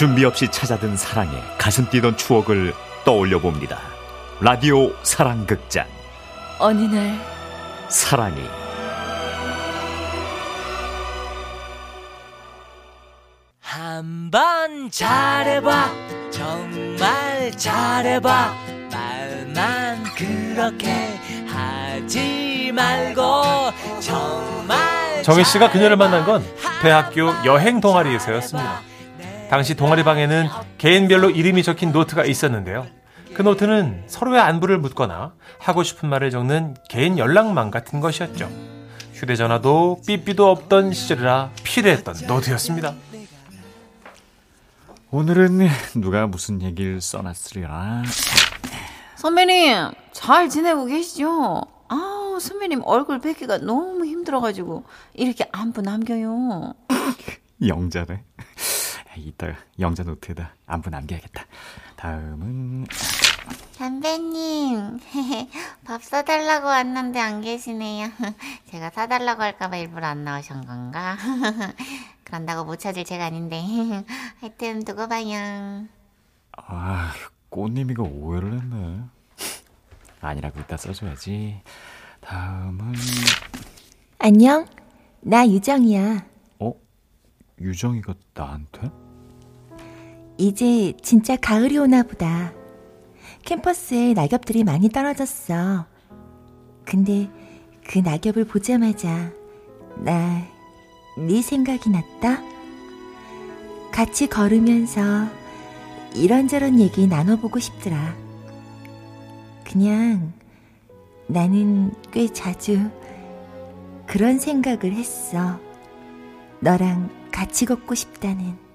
준비 없이 찾아든 사랑에 가슴 뛰던 추억을 떠올려 봅니다. 라디오 사랑극장. 어느 날 사랑이 한 번 잘해봐 정말 잘해봐 말만 그렇게 하지 말고 정말 정희 씨가 그녀를 만난 건 대학교 여행 동아리에서였습니다. 당시 동아리방에는 개인별로 이름이 적힌 노트가 있었는데요. 그 노트는 서로의 안부를 묻거나 하고 싶은 말을 적는 개인 연락망 같은 것이었죠. 휴대전화도 삐삐도 없던 시절이라 필요했던 노트였습니다. 오늘은 누가 무슨 얘기를 써놨으려나? 선배님 잘 지내고 계시죠? 아우 선배님 얼굴 뵙기가 너무 힘들어가지고 이렇게 안부 남겨요. 영자네. 이따가 영자 노트에다 안부 남겨야겠다. 다음은 선배님, 밥 사달라고 왔는데 안 계시네요. 제가 사달라고 할까봐 일부러 안 나오신 건가? 그런다고 못 찾을 제가 아닌데. 하여튼 두고 봐요. 아 꽃님이가 오해를 했네. 아니라고 이따 써줘야지. 다음은 안녕. 나 유정이야. 어 유정이가 나한테? 이제 진짜 가을이 오나 보다. 캠퍼스에 낙엽들이 많이 떨어졌어. 근데 그 낙엽을 보자마자 나 네 생각이 났다. 같이 걸으면서 이런저런 얘기 나눠보고 싶더라. 그냥 나는 꽤 자주 그런 생각을 했어. 너랑 같이 걷고 싶다는.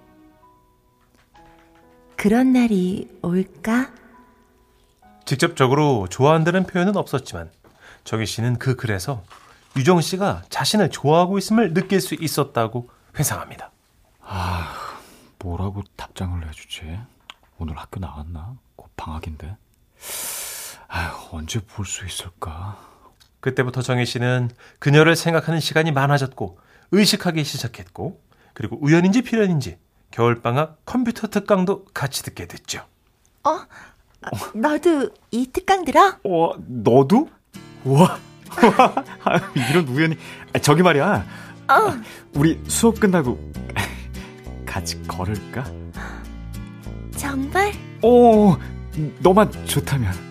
그런 날이 올까? 직접적으로 좋아한다는 표현은 없었지만 정희 씨는 그 글에서 유정 씨가 자신을 좋아하고 있음을 느낄 수 있었다고 회상합니다. 아 뭐라고 답장을 해주지? 오늘 학교 나갔나? 곧 방학인데. 아 언제 볼 수 있을까? 그때부터 정희 씨는 그녀를 생각하는 시간이 많아졌고 의식하기 시작했고 그리고 우연인지 필연인지 겨울방학 컴퓨터 특강도 같이 듣게 됐죠. 어? 너도 이 특강 들어? 어 너도? 와 아, 이런 우연히 아, 저기 말이야. 어. 우리 수업 끝나고 같이 걸을까? 정말? 오 너만 좋다면.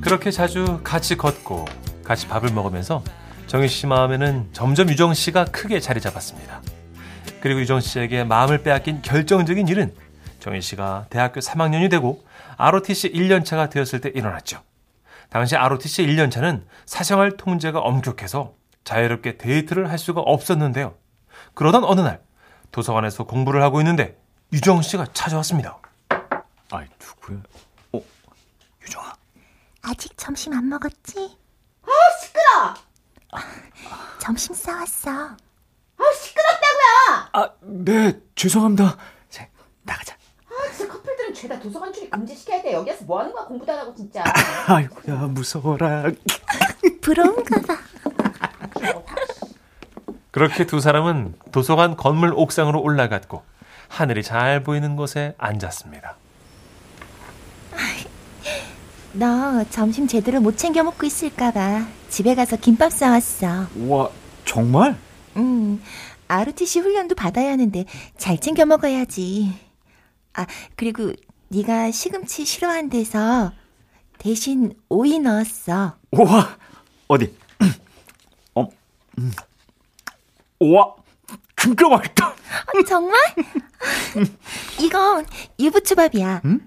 그렇게 자주 같이 걷고 같이 밥을 먹으면서 정희 씨 마음에는 점점 유정 씨가 크게 자리 잡았습니다. 그리고 유정 씨에게 마음을 빼앗긴 결정적인 일은 정희 씨가 대학교 3학년이 되고 ROTC 1년차가 되었을 때 일어났죠. 당시 ROTC 1년차는 사생활 통제가 엄격해서 자유롭게 데이트를 할 수가 없었는데요. 그러던 어느 날 도서관에서 공부를 하고 있는데 유정 씨가 찾아왔습니다. 아이 누구야? 어 유정아. 아직 점심 안 먹었지? 아, 시끄러! 점심 싸왔어. 아, 시끄럽다고요! 아 네 죄송합니다. 자 나가자. 아, 진짜 커플들은 죄다 도서관 출입 금지시켜야 돼. 여기 와서 뭐 하는 거야, 공부도 안 하고, 진짜. 아이고야 무서워라. 부러운가 봐. 그렇게 두 사람은 도서관 건물 옥상으로 올라갔고 하늘이 잘 보이는 곳에 앉았습니다. 너 점심 제대로 못 챙겨 먹고 있을까 봐 집에 가서 김밥 싸왔어. 와 정말? 음, ROTC 훈련도 받아야 하는데 잘 챙겨 먹어야지. 아, 그리고 네가 시금치 싫어한대서 대신 오이 넣었어. 와 어디? 어, 음. 와 진짜 맛있다. 어, 정말? 이건 유부초밥이야. 응?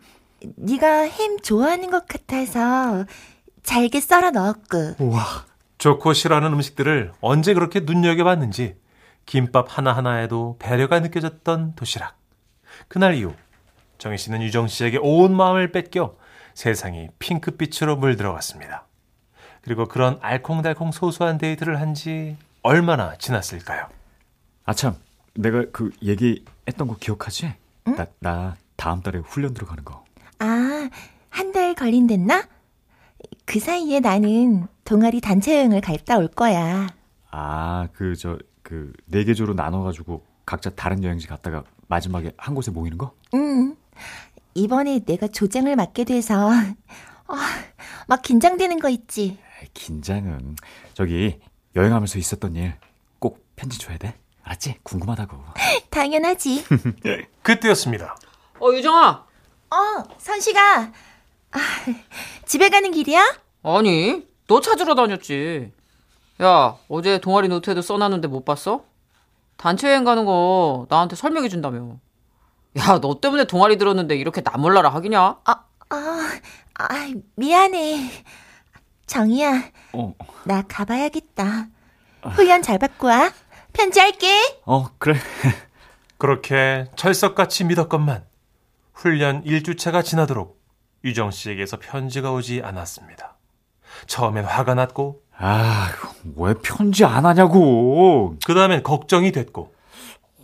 네가 햄 좋아하는 것 같아서 잘게 썰어 넣었고. 와 좋고 싫어하는 음식들을 언제 그렇게 눈여겨봤는지 김밥 하나하나에도 배려가 느껴졌던 도시락. 그날 이후 정희 씨는 유정 씨에게 온 마음을 뺏겨 세상이 핑크빛으로 물들어갔습니다. 그리고 그런 알콩달콩 소소한 데이트를 한 지 얼마나 지났을까요? 아참 내가 그 얘기했던 거 기억하지? 나나 다음 달에 훈련 들어가는 거. 아, 한 달 걸린댔나? 그 사이에 나는 동아리 단체 여행을 갔다 올 거야. 아, 그, 저, 그, 네 개조로 나눠가지고 각자 다른 여행지 갔다가 마지막에 한 곳에 모이는 거? 응. 이번에 내가 조장을 맡게 돼서 아, 막 긴장되는 거 있지. 긴장은. 저기, 여행하면서 있었던 일 꼭 편지 줘야 돼. 알았지? 궁금하다고. 당연하지. 그때였습니다. 어, 유정아. 어, 선식아. 아, 집에 가는 길이야? 아니, 너 찾으러 다녔지. 야, 어제 동아리 노트에도 써놨는데 못 봤어? 단체 여행 가는 거 나한테 설명해 준다며. 야, 너 때문에 동아리 들었는데 이렇게 나 몰라라 하기냐? 아, 아, 아, 미안해. 정이야, 어, 나 가봐야겠다. 훈련 잘 받고 와. 편지할게. 어, 그래. 그렇게 철석같이 믿었건만 훈련 1주차가 지나도록 유정 씨에게서 편지가 오지 않았습니다. 처음엔 화가 났고 아, 왜 편지 안 하냐고. 그 다음엔 걱정이 됐고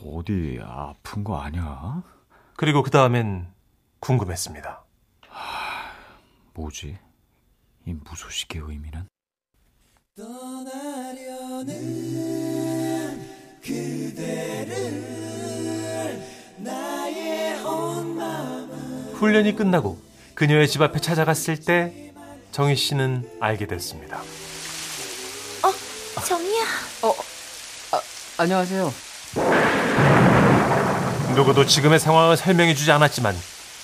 어디 아픈 거 아니야? 그리고 그 다음엔 궁금했습니다. 뭐지? 이 무소식의 의미는? 훈련이 끝나고 그녀의 집 앞에 찾아갔을 때 정희 씨는 알게 됐습니다. 정이야. 안녕하세요. 누구도 지금의 상황을 설명해 주지 않았지만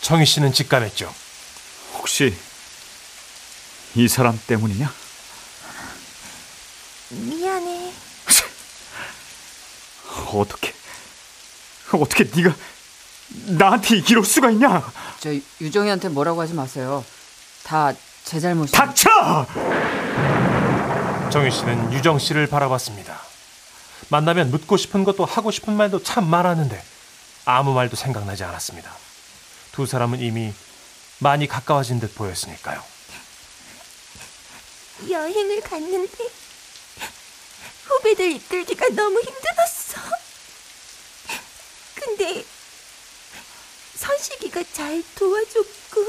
정희 씨는 직감했죠. 혹시 이 사람 때문이냐? 미안해. 어떻게 어떻게 네가 나한테 이럴 수가 있냐? 저 유정이한테 뭐라고 하지 마세요. 다 제 잘못이에요. 닥쳐! 정희 씨는 유정 씨를 바라봤습니다. 만나면 묻고 싶은 것도 하고 싶은 말도 참 많았는데 아무 말도 생각나지 않았습니다. 두 사람은 이미 많이 가까워진 듯 보였으니까요. 여행을 갔는데 후배들 이끌기가 너무 힘들었어. 근데 선식이가 잘 도와줬고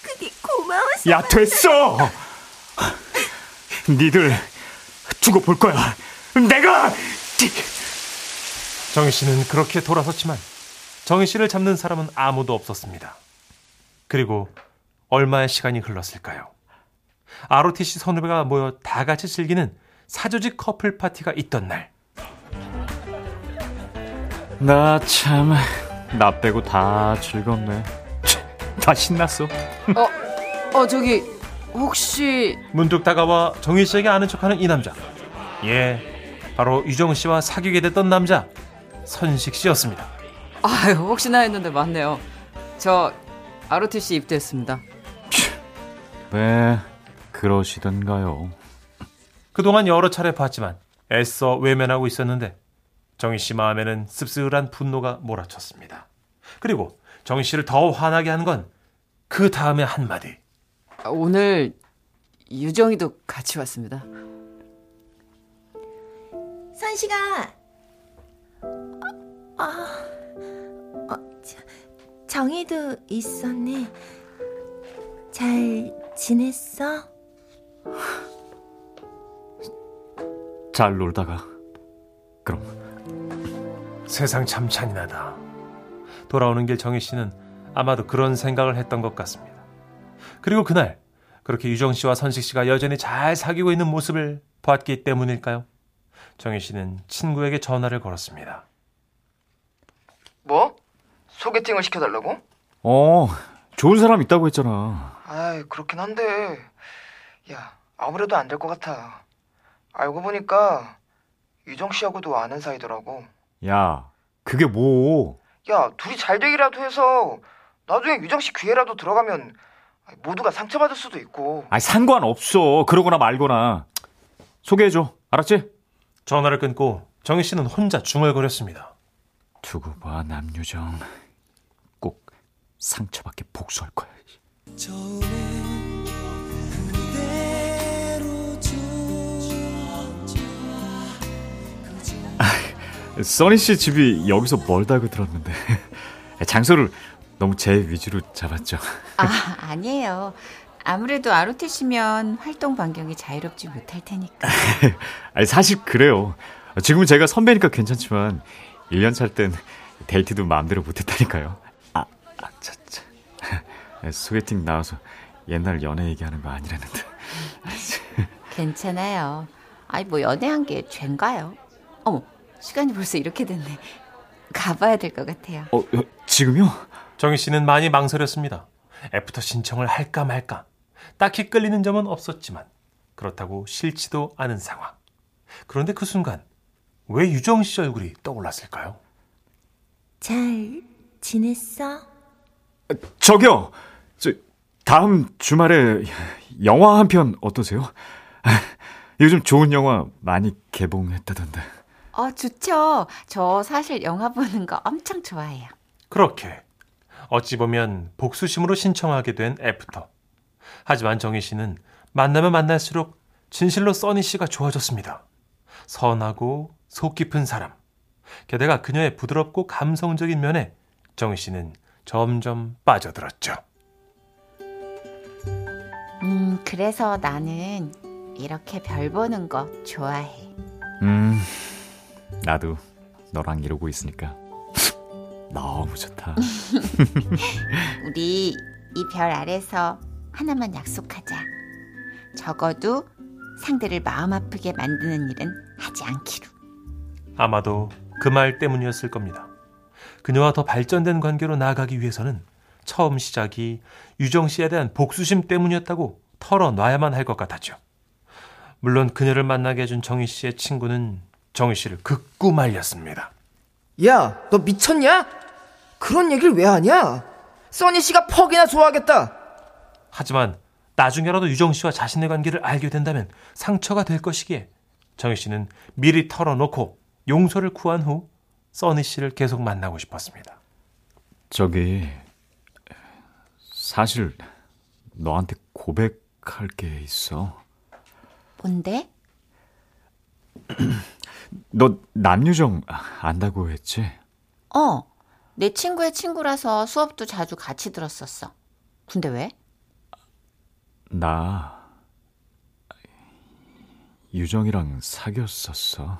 그게 고마워서 야 됐어! 니들 두고 볼 거야. 내가 정희 씨는 그렇게 돌아섰지만 정희 씨를 잡는 사람은 아무도 없었습니다. 그리고 얼마의 시간이 흘렀을까요? ROTC 선후배가 모여 다 같이 즐기는 사조직 커플 파티가 있던 날. 나참 나 빼고 다 즐겁네. 다 신났어. 어, 저기 혹시 문득 다가와 정희 씨에게 아는 척하는 이 남자. 예, 바로 유정 씨와 사귀게 됐던 남자 선식 씨였습니다. 아유, 혹시나 했는데 맞네요. 저 ROTC 입대했습니다. 네, 그러시던가요. 그동안 여러 차례 봤지만 애써 외면하고 있었는데 정희 씨 마음에는 씁쓸한 분노가 몰아쳤습니다. 그리고 정희 씨를 더 화나게 한 건 그 다음의 한마디. 아, 오늘 유정이도 같이 왔습니다. 선식아. 아, 어, 저, 정이도 있었네. 잘 지냈어? 잘 놀다가 그럼 세상 참 잔인하다. 돌아오는 길 정희 씨는 아마도 그런 생각을 했던 것 같습니다. 그리고 그날 그렇게 유정 씨와 선식 씨가 여전히 잘 사귀고 있는 모습을 봤기 때문일까요? 정희 씨는 친구에게 전화를 걸었습니다. 뭐? 소개팅을 시켜달라고? 어 좋은 사람 있다고 했잖아. 아이 그렇긴 한데 야 아무래도 안 될 것 같아 알고 보니까 유정 씨하고도 아는 사이더라고 야 그게 뭐? 야 둘이 잘 되기라도 해서 나중에 유정 씨 귀에라도 들어가면 모두가 상처받을 수도 있고 아 상관없어. 그러거나 말거나 소개해줘. 알았지? 전화를 끊고 정희 씨는 혼자 중얼거렸습니다. 두고 봐 남유정 꼭 상처받게 복수할 거야. 써니 씨 집이 여기서 멀다고 들었는데 장소를 너무 제 위주로 잡았죠. 아, 아니에요. 아무래도 ROTC면 활동 반경이 자유롭지 못할 테니까. 아니, 사실 그래요. 지금은 제가 선배니까 괜찮지만 1년 차땐 데이트도 마음대로 못했다니까요. 아, 아, 차, 차. 소개팅 나와서 옛날 연애 얘기하는 거 아니라는데. 괜찮아요. 아니 뭐 연애한 게 죄인가요? 어머 시간이 벌써 이렇게 됐네. 가봐야 될 것 같아요. 어, 어, 지금요? 정희 씨는 많이 망설였습니다. 애프터 신청을 할까 말까. 딱히 끌리는 점은 없었지만 그렇다고 싫지도 않은 상황. 그런데 그 순간 왜 유정 씨 얼굴이 떠올랐을까요? 잘 지냈어? 저기요! 저, 다음 주말에 영화 한 편 어떠세요? 요즘 좋은 영화 많이 개봉했다던데. 어 좋죠. 저 사실 영화 보는 거 엄청 좋아해요. 그렇게 어찌 보면 복수심으로 신청하게 된 애프터. 하지만 정희 씨는 만나면 만날수록 진실로 써니 씨가 좋아졌습니다. 선하고 속 깊은 사람. 게다가 그녀의 부드럽고 감성적인 면에 정희 씨는 점점 빠져들었죠. 음 그래서 나는 이렇게 별 보는 거 좋아해. 음, 나도 너랑 이러고 있으니까 너무 좋다. 우리 이 별 아래서 하나만 약속하자. 적어도 상대를 마음 아프게 만드는 일은 하지 않기로. 아마도 그 말 때문이었을 겁니다. 그녀와 더 발전된 관계로 나아가기 위해서는 처음 시작이 유정 씨에 대한 복수심 때문이었다고 털어놔야만 할 것 같았죠. 물론 그녀를 만나게 해준 정희 씨의 친구는 정희 씨를 극구 말렸습니다. 야, 너 미쳤냐? 그런 얘기를 왜 하냐? 써니 씨가 퍽이나 좋아하겠다. 하지만 나중에라도 유정 씨와 자신의 관계를 알게 된다면 상처가 될 것이기에 정희 씨는 미리 털어놓고 용서를 구한 후 써니 씨를 계속 만나고 싶었습니다. 저기, 사실 너한테 고백할 게 있어. 뭔데? 너 남유정 안다고 했지? 어, 내 친구의 친구라서 수업도 자주 같이 들었었어. 근데 왜? 나 유정이랑 사귀었었어.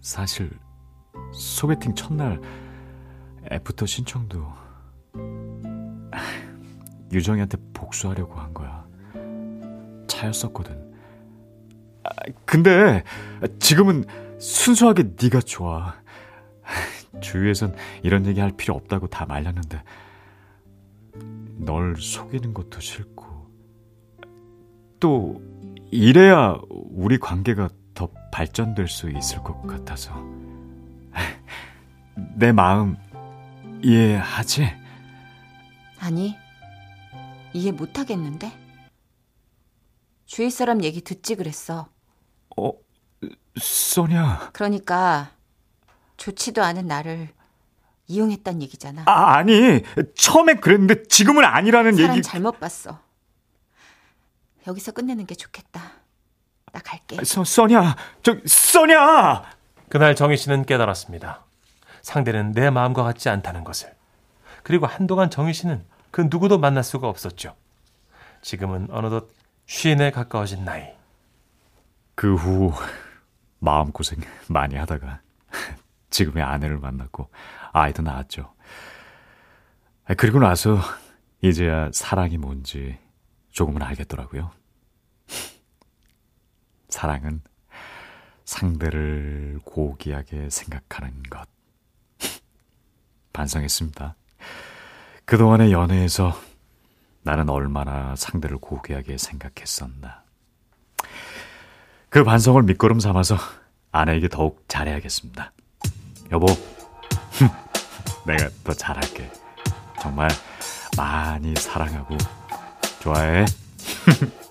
사실 소개팅 첫날 애프터 신청도 유정이한테 복수하려고 한 거야. 차였었거든. 아, 근데 지금은 순수하게 네가 좋아. 주위에선 이런 얘기 할 필요 없다고 다 말렸는데 널 속이는 것도 싫고 또 이래야 우리 관계가 더 발전될 수 있을 것 같아서 내 마음 이해하지? 아니, 이해 못 하겠는데? 주위 사람 얘기 듣지 그랬어. 어, 써냐? 그러니까 좋지도 않은 나를 이용했단 얘기잖아. 아, 아니 처음엔 그랬는데 지금은 아니라는 사람 얘기. 잘못 봤어. 여기서 끝내는 게 좋겠다. 나 갈게. 써, 써냐? 저 써냐? 그날 정희 씨는 깨달았습니다. 상대는 내 마음과 같지 않다는 것을. 그리고 한동안 정희 씨는 그 누구도 만날 수가 없었죠. 지금은 어느덧 쉰에 가까워진 나이. 그 후 마음고생 많이 하다가 지금의 아내를 만났고 아이도 낳았죠. 아, 그리고 나서 이제야 사랑이 뭔지 조금은 알겠더라고요. 사랑은 상대를 고귀하게 생각하는 것. 반성했습니다. 그동안의 연애에서 나는 얼마나 상대를 고귀하게 생각했었나. 그 반성을 밑거름 삼아서 아내에게 더욱 잘해야겠습니다. 여보, 내가 더 잘할게. 정말 많이 사랑하고 좋아해.